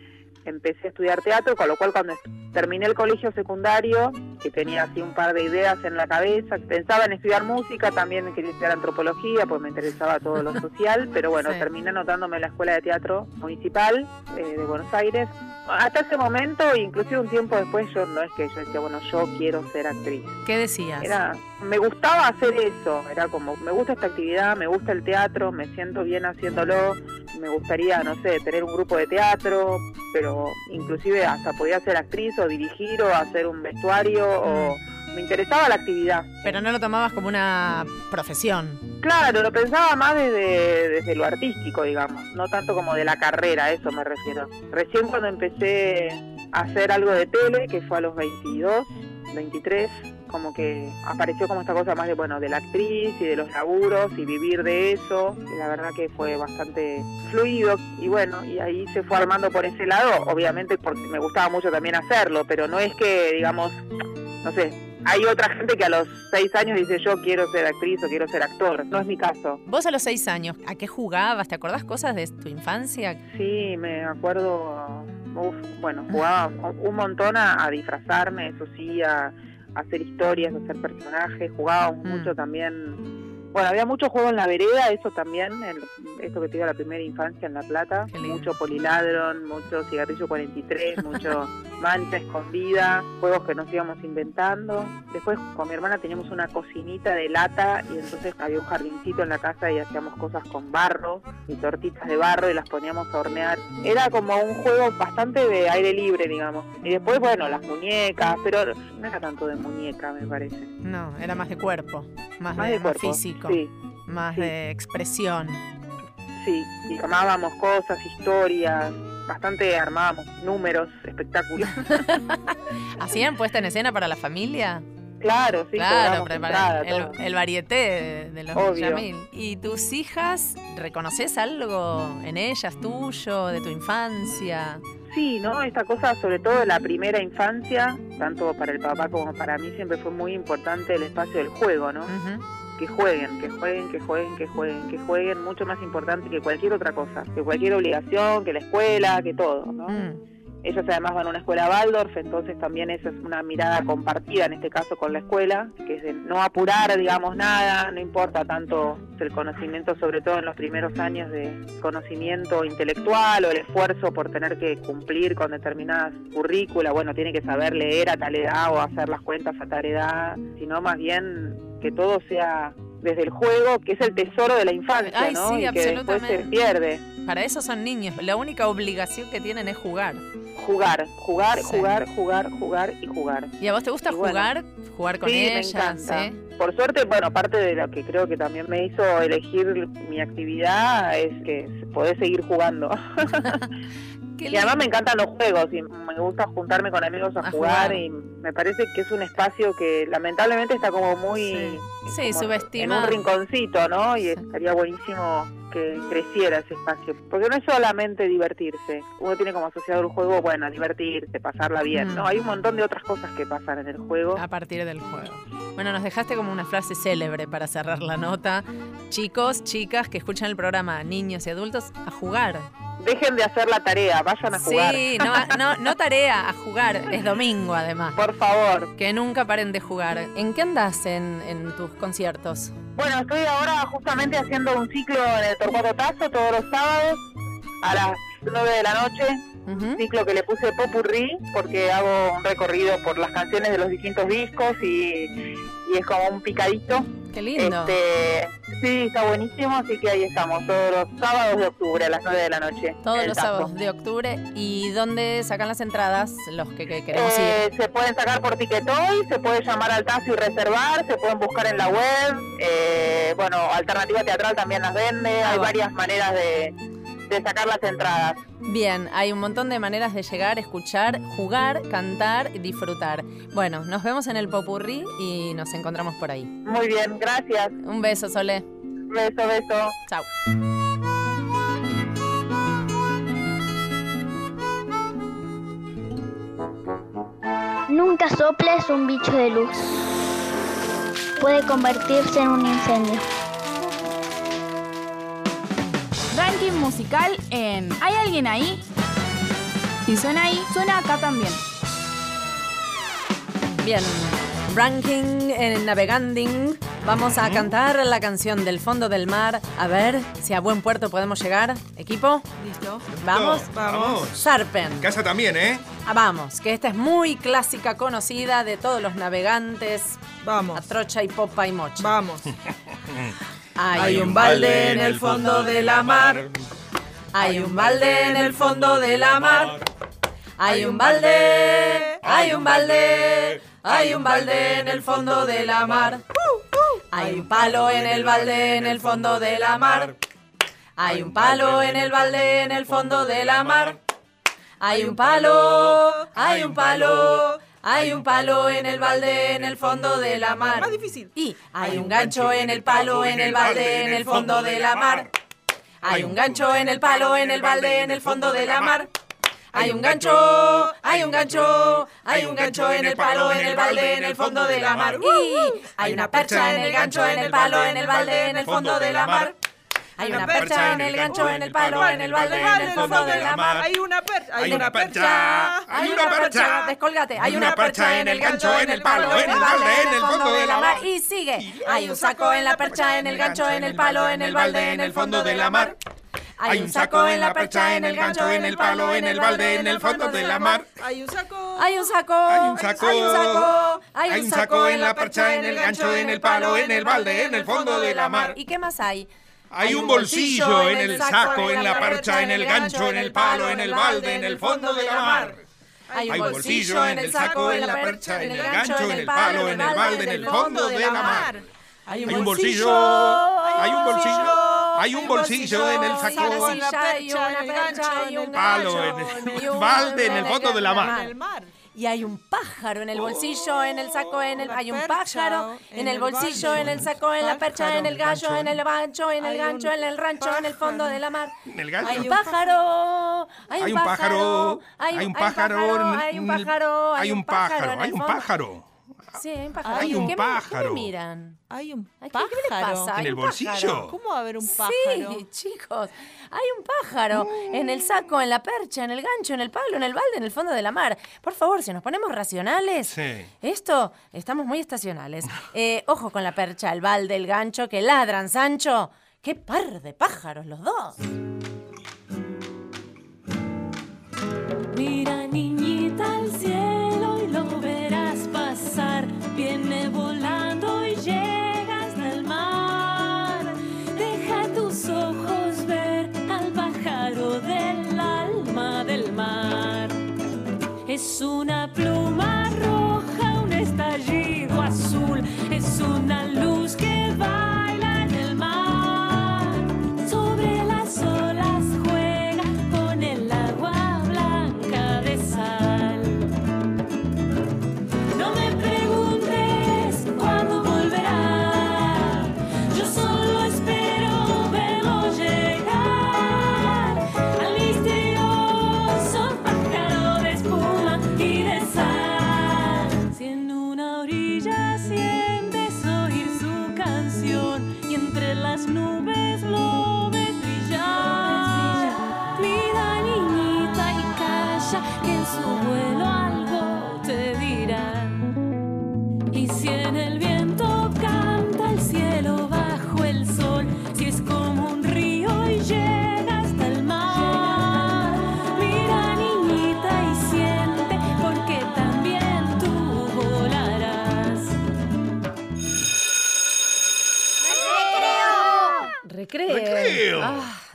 Empecé a estudiar teatro, con lo cual cuando terminé el colegio secundario, que tenía así un par de ideas en la cabeza, pensaba en estudiar música, también quería estudiar antropología, pues me interesaba todo lo social, pero bueno, Sí. terminé anotándome en la Escuela de Teatro Municipal eh, de Buenos Aires. Hasta ese momento, inclusive un tiempo después, yo no es que yo decía, bueno, yo quiero ser actriz. ¿Qué decías? Era, me gustaba hacer eso, era como, me gusta esta actividad, me gusta el teatro, me siento bien haciéndolo, me gustaría, no sé, tener un grupo de teatro, pero inclusive hasta podía ser actriz o dirigir o hacer un vestuario o me interesaba la actividad. Pero no lo tomabas como una profesión. Claro, lo pensaba más desde, desde lo artístico, digamos, no tanto como de la carrera, a eso me refiero. Recién cuando empecé a hacer algo de tele, que fue a los 22, 23, como que apareció como esta cosa más de, bueno, de la actriz y de los laburos y vivir de eso, y la verdad que fue bastante fluido, y bueno, y ahí se fue armando por ese lado, obviamente porque me gustaba mucho también hacerlo, pero no es que, digamos, no sé, hay otra gente que a los seis años dice yo quiero ser actriz o quiero ser actor. No es mi caso. Vos a los seis años, ¿a qué jugabas? ¿Te acordás cosas de tu infancia? Sí, me acuerdo, uf, bueno, jugaba un montón a, a disfrazarme, eso sí, a, a hacer historias, hacer personajes, jugábamos mucho también. Bueno, había mucho juego en la vereda, eso también, en, esto que te digo, la primera infancia en La Plata, mucho poliladron, mucho cigarrillo 43, mucho mancha escondida, juegos que nos íbamos inventando. Después con mi hermana teníamos una cocinita de lata y entonces había un jardincito en la casa y hacíamos cosas con barro y tortitas de barro y las poníamos a hornear. Era como un juego bastante de aire libre, digamos. Y después, bueno, las muñecas, pero no era tanto de muñeca, me parece. No, era más de cuerpo, más, Más de, de más cuerpo, sí, más sí. de expresión. Sí, y armábamos cosas, historias, bastante armábamos números, espectáculos. ¿Hacían puesta en escena para la familia? Claro, sí, Claro, entrada, el, el varieté de, de los Obvio. Yamil. ¿Y tus hijas, reconoces algo en ellas tuyo, de tu infancia? Sí, ¿no? Esta cosa, sobre todo de la primera infancia, tanto para el papá como para mí, siempre fue muy importante el espacio del juego, ¿no? Que jueguen, que jueguen, que jueguen, que jueguen, que jueguen, mucho más importante que cualquier otra cosa, que cualquier obligación, que la escuela, que todo, ¿no? Mm. Ellos además van a una escuela Waldorf, entonces también eso es una mirada compartida, en este caso con la escuela, que es de no apurar, digamos, nada, no importa tanto el conocimiento, sobre todo en los primeros años de conocimiento intelectual o el esfuerzo por tener que cumplir con determinadas currículas, bueno, tiene que saber leer a tal edad o hacer las cuentas a tal edad, sino más bien que todo sea desde el juego, que es el tesoro de la infancia, Ay, ¿no? sí, y que después se pierde. Para eso son niños. La única obligación que tienen es jugar. Jugar, jugar, Sí. jugar, jugar, jugar y jugar. ¿Y a vos te gusta Y bueno, jugar? ¿Jugar con sí, me encanta. ¿sí? Por suerte, bueno, parte de lo que creo que también me hizo elegir mi actividad es que podés seguir jugando. y además me encantan los juegos y me gusta juntarme con amigos a, A jugar, jugar. y me parece que es un espacio que lamentablemente está como muy Sí, en subestimado. un rinconcito, ¿no? Y estaría buenísimo que creciera ese espacio. Porque no es solamente divertirse. Uno tiene como asociado el juego, bueno, divertirse, pasarla bien. Mm. No, hay un montón de otras cosas que pasan en el juego. A partir del juego. Bueno, nos dejaste como una frase célebre para cerrar la nota. Chicos, chicas que escuchan el programa, niños y adultos, a jugar. Dejen de hacer la tarea, vayan a jugar. Sí, no, no, no tarea, a jugar. Es domingo además. Por favor. Que nunca paren de jugar. ¿En qué andás en, en tus conciertos? Bueno, estoy ahora justamente haciendo un ciclo en el Torcuato Tazo todos los sábados a las 9 de la noche. Un ciclo que le puse Popurrí porque hago un recorrido por las canciones de los distintos discos y, y es como un picadito. Qué lindo. Este, sí, está buenísimo, así que ahí estamos todos los sábados de octubre a las 9 de la noche. Todos los sábados de octubre. ¿Y dónde sacan las entradas los que, que queremos Eh, ir? se pueden sacar por Ticketoy, se puede llamar al Tazo y reservar, se pueden buscar en la web. eh, bueno, Alternativa Teatral también las vende, Ah, hay va. varias maneras de, de sacar las entradas. Bien, hay un montón de maneras de llegar, escuchar, jugar, cantar y disfrutar. Bueno, nos vemos en el Popurrí y nos encontramos por ahí. Muy bien, gracias. Un beso, Sole. Beso, beso. Chao. Nunca soples un bicho de luz. Puede convertirse en un incendio. Musical en ¿Hay alguien ahí? Si suena ahí, suena acá también. Bien, ranking en Naveganding. Vamos a cantar la canción del fondo del mar. A ver si a buen puerto podemos llegar. ¿Equipo? ¿Listo? ¿Vamos? Vamos. Sarpen. Casa también, ¿eh? Ah, vamos, que esta es muy clásica, conocida de todos los navegantes. Vamos. A trocha y popa y mocha. Vamos. Hay un balde en el fondo de la mar. Hay un balde en el fondo de la mar. Hay un balde, hay un balde, hay un balde en el fondo de la mar. Hay un palo en el balde en el fondo de la mar. Hay un palo en el balde en el fondo de la mar. Hay un palo, hay un palo, hay un palo en el balde en el fondo de la mar. Más difícil. Y hay un gancho en el palo en el balde en el fondo de la mar. Hay un gancho en el palo en el balde en el fondo de la mar. Hay un gancho, hay un gancho, hay un gancho en el palo en el balde en el fondo de la mar. Y hay una percha en el gancho en el palo en el balde en el fondo de la mar. Hay una percha en el gancho en el palo en el balde en el fondo de la mar. Hay una percha. Hay una percha. Hay una percha. Descolgate. Hay una percha en el gancho, en el palo, en el balde, en el fondo de la mar. Y sigue. Hay un saco en la percha, en el gancho, en el palo, en el balde, en el fondo de la mar. Hay un saco en la percha, en el gancho, en el palo, en el balde, en el fondo de la mar. Hay un saco. Hay un saco. Hay un saco. Hay un saco. Hay un saco en la percha, en el gancho, en el palo, en el balde, en el fondo de la mar. ¿Y qué más hay? Hay un bolsillo en el saco, en la percha, en el gancho, en el palo, en el balde, en el fondo de la mar. Hay un bolsillo en el saco, en la percha, en el gancho, en el palo, en el balde, en el fondo de la mar. Hay un bolsillo, hay un bolsillo, hay un bolsillo en el saco, Hay una percha, hay una percha, hay un palo, en el balde, en el fondo de la mar. Y hay un pájaro en el bolsillo, en el saco, en el hay un pájaro en el bolsillo, en el saco, en la percha, en el gallo, en el gancho, en el gancho, en el rancho, en el fondo de la mar. En el gancho. Hay un pájaro, Hay un pájaro, hay un pájaro, hay un pájaro, hay un pájaro, hay un pájaro. Sí, hay un pájaro. Hay un ¿Qué me- ¿Qué pájaro. me miran? Hay un Ay, ¿qué- pájaro. ¿Qué le pasa? ¿En Hay el un bolsillo? pájaro. ¿Cómo va a haber un pájaro? Sí, chicos. Hay un pájaro en el saco, en la percha, en el gancho, en el palo, en el balde, en el fondo de la mar. Por favor, si nos ponemos racionales. Sí. Esto, estamos muy estacionales. Eh, ojo con la percha, el balde, el gancho, que ladran, Sancho. ¡Qué par de pájaros los dos! Mira niñita Es una pluma roja, un estallido azul. Es una luz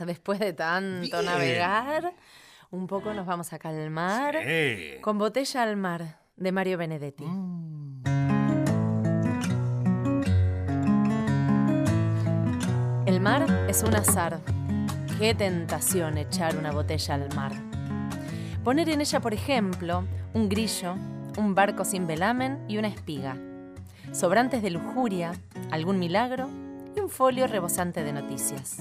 después de tanto Bien. navegar, un poco nos vamos a calmar Sí. con Botella al mar de Mario Benedetti. El mar es un azar. Qué tentación echar una botella al mar. Poner en ella, por ejemplo, un grillo, un barco sin velamen y una espiga. Sobrantes de lujuria, algún milagro y un folio rebosante de noticias.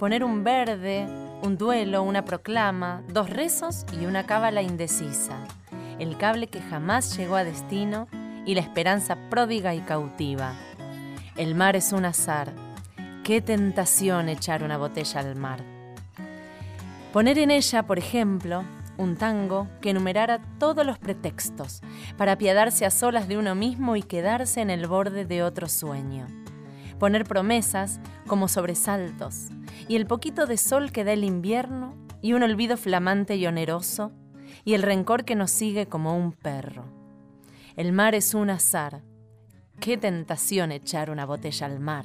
Poner un verde, un duelo, una proclama, dos rezos y una cábala indecisa. El cable que jamás llegó a destino y la esperanza pródiga y cautiva. El mar es un azar. Qué tentación echar una botella al mar. Poner en ella, por ejemplo, un tango que enumerara todos los pretextos para apiadarse a solas de uno mismo y quedarse en el borde de otro sueño. Poner promesas como sobresaltos y el poquito de sol que da el invierno y un olvido flamante y oneroso y el rencor que nos sigue como un perro. El mar es un azar. Qué tentación echar una botella al mar.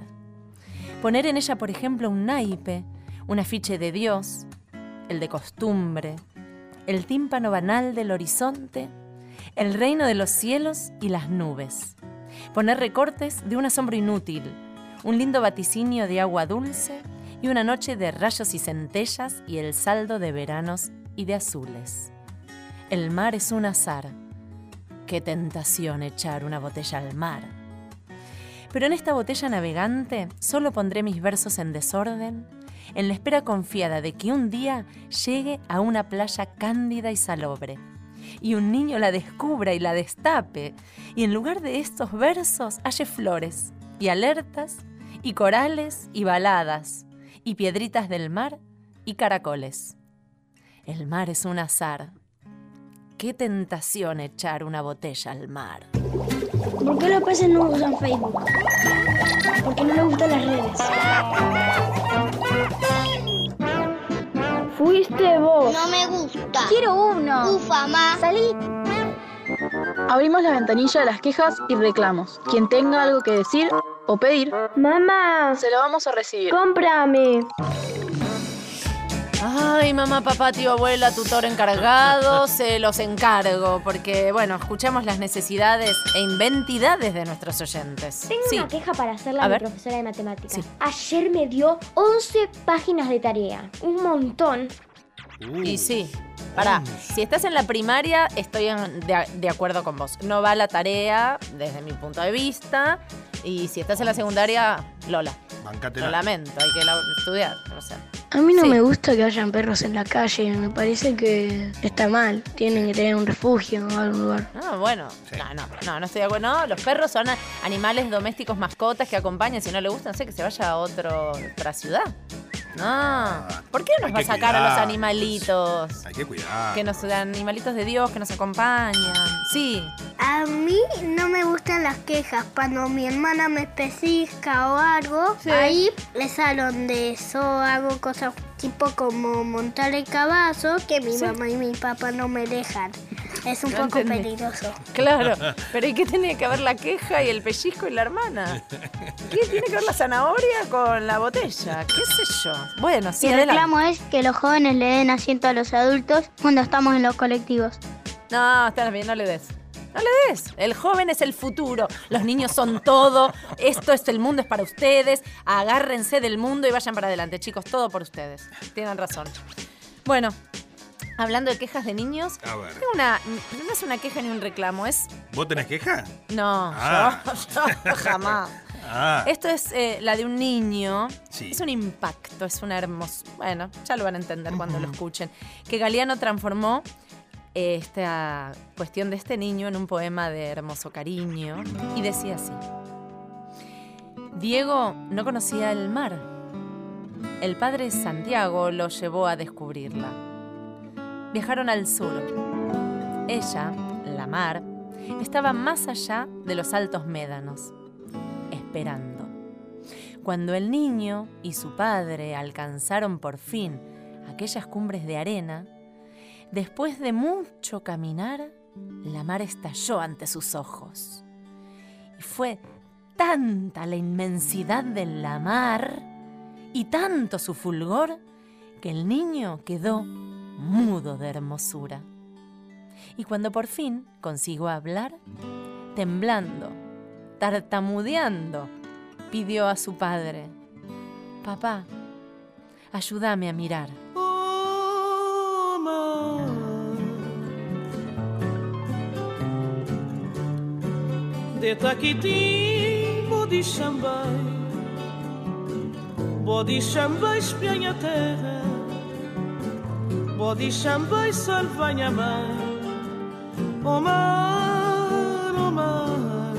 Poner en ella, por ejemplo, un naipe, un afiche de Dios, el de costumbre, el tímpano banal del horizonte, el reino de los cielos y las nubes. Poner recortes de un asombro inútil, un lindo vaticinio de agua dulce y una noche de rayos y centellas y el saldo de veranos y de azules. El mar es un azar. Qué tentación echar una botella al mar. Pero en esta botella navegante solo pondré mis versos en desorden, en la espera confiada de que un día llegue a una playa cándida y salobre, y un niño la descubra y la destape, y en lugar de estos versos halle flores, y alertas, y corales, y baladas, y piedritas del mar, y caracoles. El mar es un azar. Qué tentación echar una botella al mar. ¿Por qué los peces no usan Facebook? Porque no les gustan las redes. Fuiste vos. No me gusta. Quiero uno. Ufa, más. Salí. Abrimos la ventanilla de las quejas y reclamos. Quien tenga algo que decir o pedir, Mamá, se lo vamos a recibir. cómprame. Ay, mamá, papá, tío, abuela, tutor encargado, se los encargo, porque, bueno, escuchamos las necesidades e inventidades de nuestros oyentes. Tengo sí. una queja para hacerla A a mi ver. profesora de matemáticas. Sí. Ayer me dio 11 páginas de tarea. Un montón. Y sí, pará, si estás en la primaria, estoy en- de, de acuerdo con vos. No va la tarea desde mi punto de vista. Y si estás en la secundaria, Lola. Lo lamento, hay que la- estudiar. O sea, A mí no Sí. me gusta que hayan perros en la calle, me parece que está mal. Tienen que tener un refugio o algún lugar. No, bueno, no, no, no, no estoy de acuerdo. No, los perros son a- animales domésticos, mascotas que acompañan. Si no le gusta, no sé, que se vaya a otro, otra ciudad. No. ¿Por qué nos Hay va a que sacar a los cuidarlos. animalitos? Hay que cuidar. Que nos animalitos de Dios que nos acompañan. Sí. A mí no me gustan las quejas. Cuando mi hermana me especifica o ahí le salón de eso, hago cosas tipo como montar el caballo que mi Sí. mamá y mi papá no me dejan. Es un No poco entendí. peligroso. Claro. Pero ¿y qué tiene que ver la queja y el pellizco y la hermana? ¿Qué tiene que ver la zanahoria con la botella? ¿Qué sé yo? Bueno, sí, adelante. reclamo es que los jóvenes le den asiento a los adultos cuando estamos en los colectivos. No, está bien, no le des. No le des. El joven es el futuro. Los niños son todo. Esto es el mundo, es para ustedes. Agárrense del mundo y vayan para adelante, chicos. Todo por ustedes. Tienen razón. Bueno, hablando de quejas de niños, A ver. tengo una. No es una queja ni un reclamo, es. ¿Vos tenés queja? No, Ah. yo, yo jamás. Ah. Esto es eh, la de un niño. Sí. Es un impacto, es una hermosa. Bueno, ya lo van a entender cuando lo escuchen. Que Galeano transformó esta cuestión de este niño en un poema de hermoso cariño. Y decía así: Diego no conocía el mar. El padre Santiago lo llevó a descubrirla. Viajaron al sur. Ella, la mar, estaba más allá de los altos médanos, esperando. Cuando el niño y su padre alcanzaron por fin aquellas cumbres de arena, después de mucho caminar, la mar estalló ante sus ojos. Y fue tanta la inmensidad de la mar y tanto su fulgor que el niño quedó mudo de hermosura. Y cuando por fin consiguió hablar, temblando, tartamudeando, pidió a su padre, Papá, ayúdame a mirar. De Taquitim, bode chambai Bode chambai espianha terra. Bode chambai salvanha mar O mar, o mar.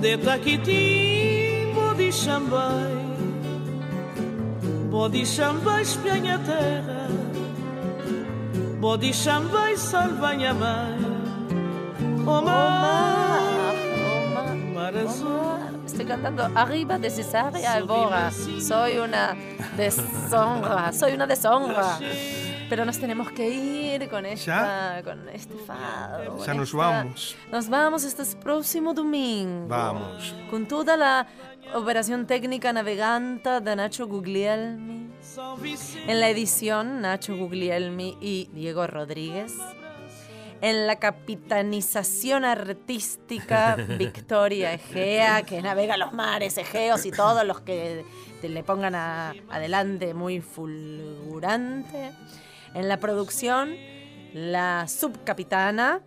De Taquitim, bode chambai Bode chambai espianha terra Shamba y. Omar. Estoy cantando arriba de cesárea albora. Soy una deshonra, soy una deshonra. Pero nos tenemos que ir con esta, con este fado. Ya nos esta- vamos. Nos vamos este próximo domingo. Vamos. Con toda la operación técnica naveganta de Nacho Guglielmi. En la edición, Nacho Guglielmi y Diego Rodríguez. En la capitanización artística, Victoria Egea, que navega los mares Egeos y todos los que te le pongan a- adelante muy fulgurante. En la producción, la subcapitana,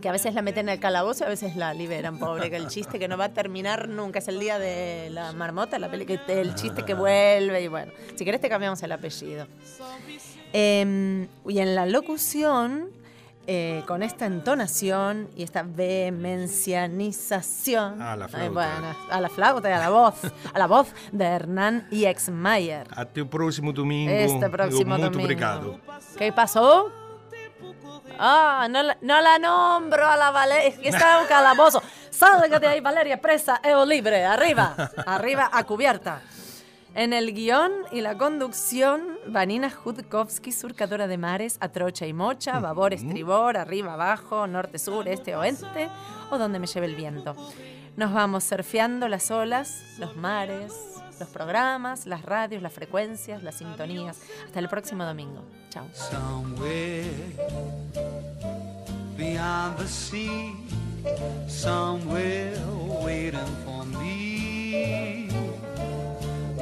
que a veces la meten en el calabozo y a veces la liberan, pobre, que el chiste que no va a terminar nunca es el día de la marmota, la peli, el chiste que vuelve y bueno, si querés te cambiamos el apellido. Em, y en la locución, eh, con esta entonación y esta vehemencianización, A la ay, flauta. bueno, a la flauta y a la voz, a la voz de Hernán Mayer. Até o próximo domingo. Este próximo Muito domingo. obrigado. ¿Qué pasó? Ah, no, no la nombro a la Valeria. Es que está un calabozo. Salga de ahí, Valeria, presa, eo libre. Arriba, arriba, a cubierta. En el guion y la conducción, Vanina Judkowski, surcadora de mares, a trocha y mocha, babor, estribor, arriba, abajo, norte, sur, este, oeste, o donde me lleve el viento. Nos vamos surfeando las olas, los mares, los programas, las radios, las frecuencias, las sintonías. Hasta el próximo domingo. Chao. Somewhere beyond the sea, somewhere waiting for me.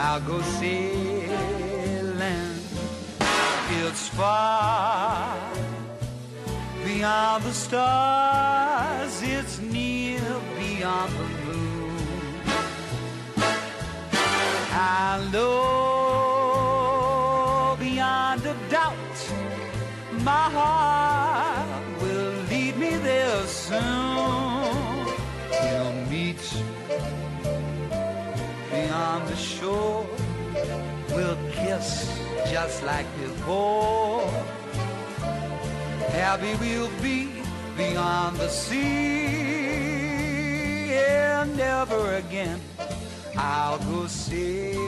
I'll go sailing. It's far beyond the stars, it's near beyond the moon. I know beyond a doubt my heart will lead me there soon. Beyond the shore. We'll kiss just like before. Happy we'll be beyond the sea. And never again I'll go sailing.